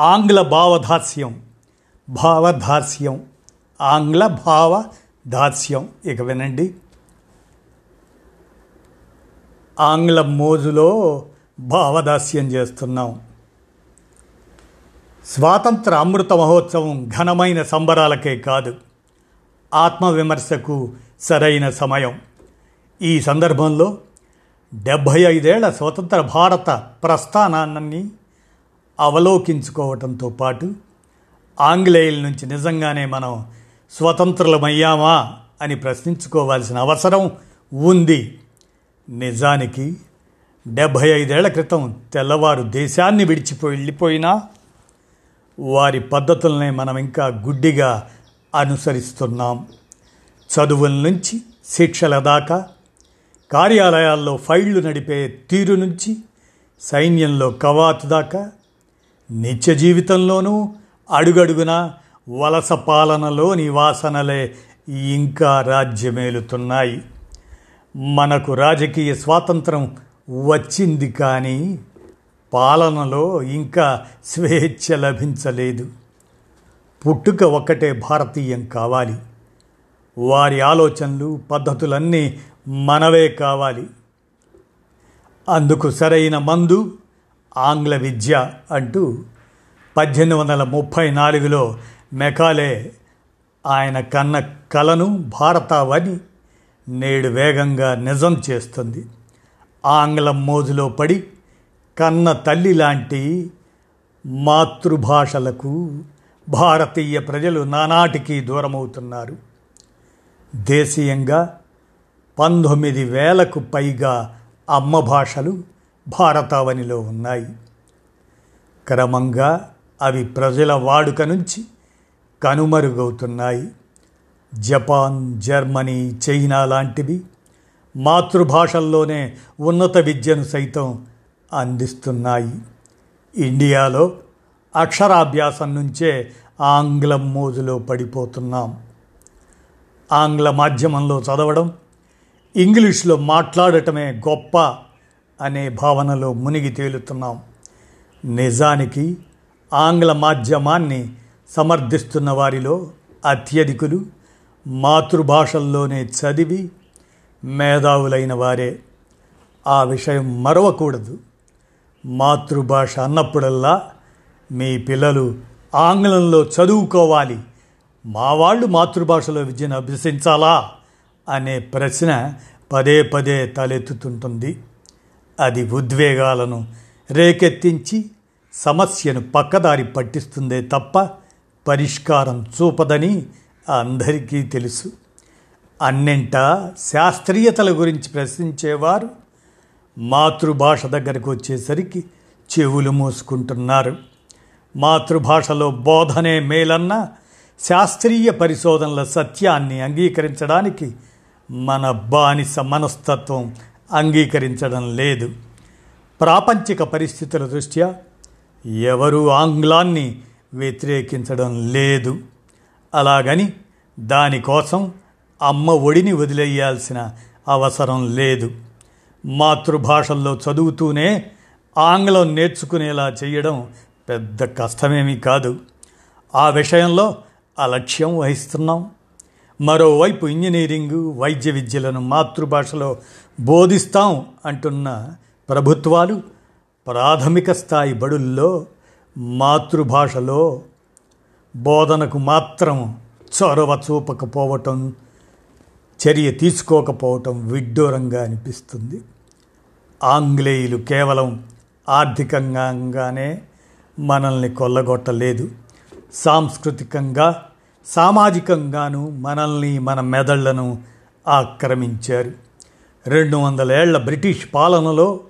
ఆంగ్ల భావదాస్యం భావదాస్యం ఆంగ్ల భావ దాస్యం ఇక వినండి. ఆంగ్ల మోజులో భావదాస్యం చేస్తున్నాం. స్వాతంత్ర అమృత మహోత్సవం ఘనమైన సంబరాలకే కాదు ఆత్మవిమర్శకు సరైన సమయం. ఈ సందర్భంలో డెబ్భై ఐదేళ్ళ స్వతంత్ర భారత ప్రస్థానాన్ని అవలోకించుకోవటంతో పాటు ఆంగ్లేయుల నుంచి నిజంగానే మనం స్వతంత్రులమయ్యామా అని ప్రశ్నించుకోవాల్సిన అవసరం ఉంది. నిజానికి డెబ్భై ఐదేళ్ళ క్రితం తెల్లవారు దేశాన్ని విడిచిపోయి వెళ్ళిపోయినా వారి పద్ధతులనే మనం ఇంకా గుడ్డిగా అనుసరిస్తున్నాం. చదువుల నుంచి శిక్షల దాకా కార్యాలయాల్లో ఫైళ్ళు నడిపే తీరు నుంచి సైన్యంలో కవాతు దాకా నిత్య జీవితంలోనూ అడుగడుగున వలస పాలనలోని వాసనలే ఇంకా రాజ్యమేలుతున్నాయి. మనకు రాజకీయ స్వాతంత్రం వచ్చింది కానీ పాలనలో ఇంకా స్వేచ్ఛ లభించలేదు. పుట్టుక ఒక్కటే భారతీయం కావాలి. వారి ఆలోచనలు పద్ధతులన్నీ మనవే కావాలి. అందుకు సరైన మందు ఆంగ్ల విద్య అంటూ పద్దెనిమిది వందల ముప్పై నాలుగులో మెకాలే ఆయన కన్న కలను భారతావని నేడు వేగంగా నిజం చేస్తుంది. ఆంగ్లం మోజులో పడి కన్న తల్లి లాంటి మాతృభాషలకు భారతీయ ప్రజలు నానాటికి దూరమవుతున్నారు. దేశీయంగా పంతొమ్మిది వేలకు పైగా అమ్మ భాషలు భారతావనిలో ఉన్నాయి. క్రమంగా అవి ప్రజల వాడుక నుంచి కనుమరుగవుతున్నాయి. జపాన్ జర్మనీ చైనా లాంటివి మాతృభాషల్లోనే ఉన్నత విద్యను సైతం అందిస్తున్నాయి. ఇండియాలో అక్షరాభ్యాసం నుంచే ఆంగ్లం మోజులో పడిపోతున్నాం. ఆంగ్ల మాధ్యమంలో చదవడం ఇంగ్లీష్లో మాట్లాడటమే గొప్ప అనే భావనలో మునిగి తేలుతున్నాం. నిజానికి ఆంగ్ల మాధ్యమాన్ని సమర్థిస్తున్న వారిలో అత్యధికులు మాతృభాషల్లోనే చదివి మేధావులైన వారే. ఆ విషయం మరవకూడదు. మాతృభాష అన్నప్పుడల్లా మీ పిల్లలు ఆంగ్లంలో చదువుకోవాలి. మా వాళ్ళు మాతృభాషలో విద్యను అభ్యసించాలా? అనే ప్రశ్న పదే పదే తలెత్తుతుంటుంది. అది ఉద్వేగాలను రేకెత్తించి సమస్యను పక్కదారి పట్టిస్తుందే తప్ప పరిష్కారం చూపదని అందరికీ తెలుసు. అన్నింట శాస్త్రీయతల గురించి ప్రశ్నించేవారు మాతృభాష దగ్గరకు వచ్చేసరికి చెవులు మూసుకుంటున్నారు. మాతృభాషలో బోధనే మేలన్న శాస్త్రీయ పరిశోధనల సత్యాన్ని అంగీకరించడానికి మన బానిస మనస్తత్వం అంగీకరించడం లేదు. ప్రాపంచిక పరిస్థితుల దృష్ట్యా ఎవరూ ఆంగ్లాన్ని వ్యతిరేకించడం లేదు. అలాగని దానికోసం అమ్మ ఒడిని వదిలేయాల్సిన అవసరం లేదు. మాతృభాషల్లో చదువుతూనే ఆంగ్లం నేర్చుకునేలా చేయడం పెద్ద కష్టమేమీ కాదు. ఆ విషయంలో అలక్ష్యం వహిస్తున్నాం. మరోవైపు ఇంజనీరింగు వైద్య విద్యలను మాతృభాషలో బోధిస్తాం అంటున్న ప్రభుత్వాలు ప్రాథమిక స్థాయి బడుల్లో మాతృభాషలో బోధనకు మాత్రం చొరవ చూపకపోవటం చర్య తీసుకోకపోవటం విడ్డూరంగా అనిపిస్తుంది. ఆంగ్లేయులు కేవలం ఆర్థికంగానే మనల్ని కొల్లగొట్టలేదు. సాంస్కృతికంగా సామాజికంగాను మనల్ని మన మెదళ్ళను ఆక్రమించారు. రెండు వందలేళ్ళ బ్రిటిష్ పాలనలో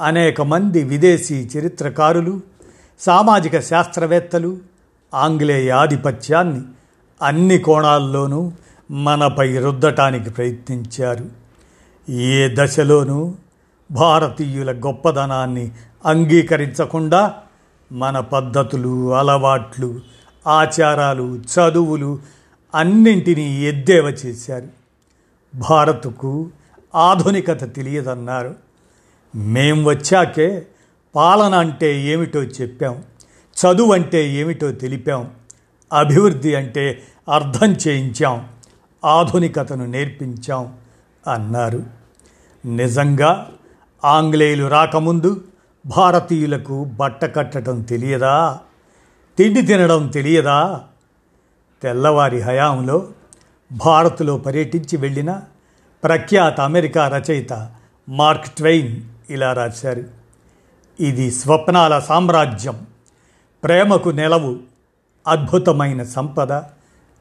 అనేక మంది విదేశీ చరిత్రకారులు సామాజిక శాస్త్రవేత్తలు ఆంగ్లేయ ఆధిపత్యాన్ని అన్ని కోణాల్లోనూ మనపై రుద్దటానికి ప్రయత్నించారు. ఏ దశలోనూ భారతీయుల గొప్పదనాన్ని అంగీకరించకుండా మన పద్ధతులు అలవాట్లు ఆచారాలు చదువులు అన్నింటినీ ఎద్దేవ చేశారు. భారత్కు ఆధునికత తెలియదన్నారు. మేం వచ్చాకే పాలన అంటే ఏమిటో చెప్పాం. చదువు అంటే ఏమిటో తెలిపాం. అభివృద్ధి అంటే అర్థం చేయించాం. ఆధునికతను నేర్పించాం అన్నారు. నిజంగా ఆంగ్లేయులు రాకముందు భారతీయులకు బట్ట కట్టడం తెలియదా? తిండి తినడం తెలియదా? తెల్లవారి హయాంలో భారత్లో పర్యటించి వెళ్ళిన ప్రఖ్యాత అమెరికా రచయిత మార్క్ ట్వెయిన్ ఇలా రాశారు. ఇది స్వప్నాల సామ్రాజ్యం. ప్రేమకు నెలవు. అద్భుతమైన సంపద.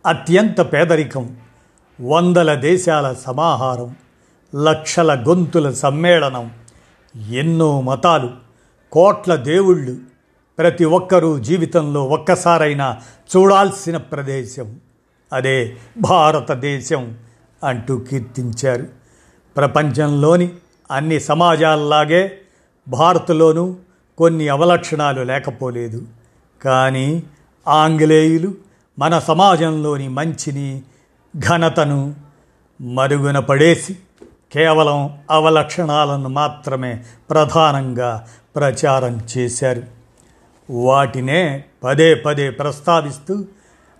అత్యంత పేదరికం. వందల దేశాల సమాహారం. లక్షల గొంతుల సమ్మేళనం. ఎన్నో మతాలు. కోట్ల దేవుళ్ళు. ప్రతి ఒక్కరూ జీవితంలో ఒక్కసారైనా చూడాల్సిన ప్రదేశం. అదే భారతదేశం అంటూ కీర్తించారు. ప్రపంచంలోని అన్ని సమాజాల్లాగే భారత్లోనూ కొన్ని అవలక్షణాలు లేకపోలేదు. కానీ ఆంగ్లేయులు మన సమాజంలోని మంచిని ఘనతను మరుగున పడేసి కేవలం అవలక్షణాలను మాత్రమే ప్రధానంగా ప్రచారం చేశారు. వాటినే పదే పదే ప్రస్తావిస్తూ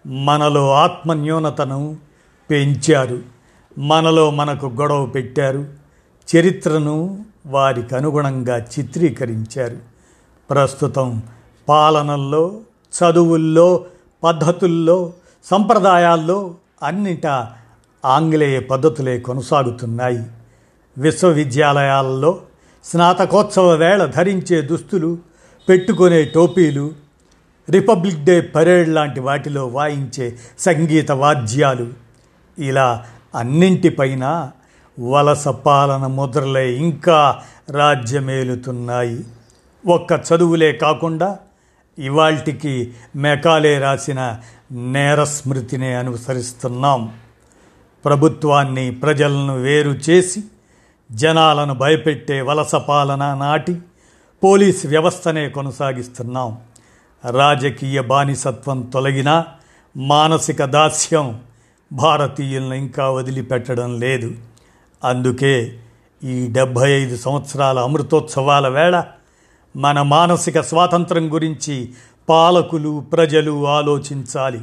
మనలో ఆత్మన్యూనతను పెంచారు. మనలో మనకు గొడవ పెట్టారు. చరిత్రను వారికి అనుగుణంగా చిత్రీకరించారు. ప్రస్తుతం పాలనల్లో చదువుల్లో పద్ధతుల్లో సంప్రదాయాల్లో అన్నిటా ఆంగ్లేయ పద్ధతులే కొనసాగుతున్నాయి. విశ్వవిద్యాలయాల్లో స్నాతకోత్సవ వేళ ధరించే దుస్తులు పెట్టుకునే టోపీలు రిపబ్లిక్ డే పరేడ్ లాంటి వాటిలో వాయించే సంగీత వాద్యాలు. ఇలా అన్నింటిపైన వలస పాలన ముద్రలే ఇంకా రాజ్యమేలుతున్నాయి. ఒక్క చదువులే కాకుండా ఇవాల్టికి మెకాలే రాసిన నేర స్మృతినే అనుసరిస్తున్నాం. ప్రభుత్వాన్ని ప్రజలను వేరు చేసి జనాలను భయపెట్టే వలస పాలన నాటి పోలీస్ వ్యవస్థనే కొనసాగిస్తున్నాం. రాజకీయ బానిసత్వం తొలగినా మానసిక దాస్యం భారతీయులను ఇంకా వదిలిపెట్టడం లేదు. అందుకే ఈ డెబ్భై ఐదు సంవత్సరాల అమృతోత్సవాల వేళ మన మానసిక స్వాతంత్రం గురించి పాలకులు ప్రజలు ఆలోచించాలి.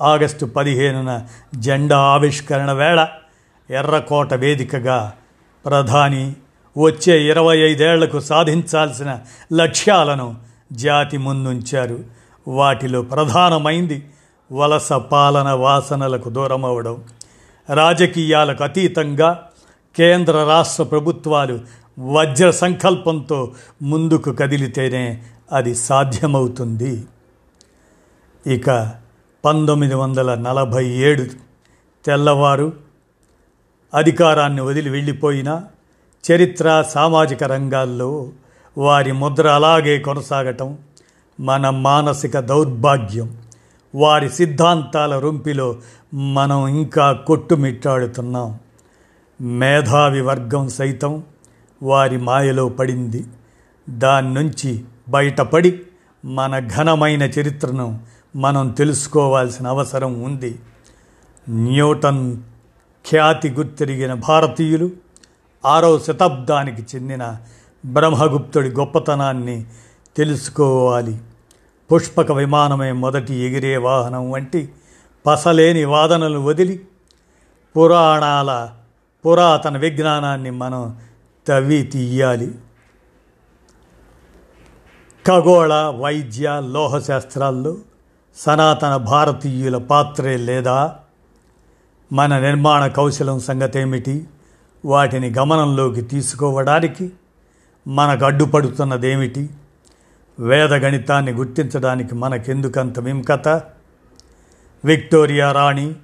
ఆగస్టు పదిహేనున జెండా ఆవిష్కరణ వేళ ఎర్రకోట వేదికగా ప్రధాని వచ్చే ఇరవై ఐదేళ్ళకు సాధించాల్సిన లక్ష్యాలను జాతి ముందుంచారు. వాటిలో ప్రధానమైంది వలస పాలన వాసనలకు దూరమవడం. రాజకీయాలకు అతీతంగా కేంద్ర రాష్ట్ర ప్రభుత్వాలు వజ్ర సంకల్పంతో ముందుకు కదిలితేనే అది సాధ్యమవుతుంది. ఇక పంతొమ్మిది వందల నలభై ఏడు తెల్లవారు అధికారాన్ని వదిలి వెళ్ళిపోయిన చరిత్ర సామాజిక రంగాల్లో వారి ముద్ర అలాగే కొనసాగటం మన మానసిక దౌర్భాగ్యం. వారి సిద్ధాంతాల రొంపిలో మనం ఇంకా కొట్టుమిట్టాడుతున్నాం. మేధావి వర్గం సైతం వారి మాయలో పడింది. దాని నుంచి బయటపడి మన ఘనమైన చరిత్రను మనం తెలుసుకోవాల్సిన అవసరం ఉంది. న్యూటన్ ఖ్యాతి గుర్తిరిగిన భారతీయులు ఆరవ శతాబ్దానికి చెందిన బ్రహ్మగుప్తుడి గొప్పతనాన్ని తెలుసుకోవాలి. పుష్పక విమానమే మొదటి ఎగిరే వాహనం వంటి పసలేని వాదనలు వదిలి పురాణాల పురాతన విజ్ఞానాన్ని మనం తవ్వి తీయాలి. ఖగోళ వైద్య లోహశాస్త్రాల్లో సనాతన భారతీయుల పాత్రే లేదా? మన నిర్మాణ కౌశలం సంగతేమిటి? వాటిని గమనంలోకి తీసుకోవడానికి మనకు అడ్డుపడుతున్నదేమిటి? వేద గణితాన్ని గుర్తించడానికి మనకెందుకంత విముఖత విక్టోరియా రాణి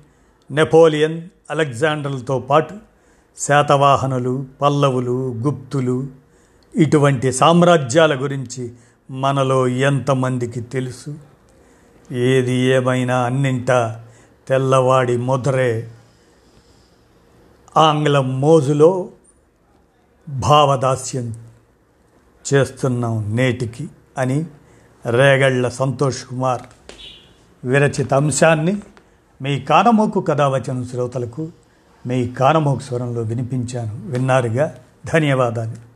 నెపోలియన్ అలెగ్జాండర్లతో పాటు శాతవాహనులు పల్లవులు గుప్తులు ఇటువంటి సామ్రాజ్యాల గురించి మనలో ఎంతమందికి తెలుసు? ఏది ఏమైనా అన్నింట తెల్లవాడి ముద్రే ఆంగ్లం మోజులో భావదాస్యం చేస్తున్నాం నేటికి అని రేగళ్ళ సంతోష్ కుమార్ విరచిత అంశాన్ని మీ కానమోకు కథావచన శ్రోతలకు మీ కానమోకు స్వరంలో వినిపించాను. విన్నారుగా? ధన్యవాదాలు.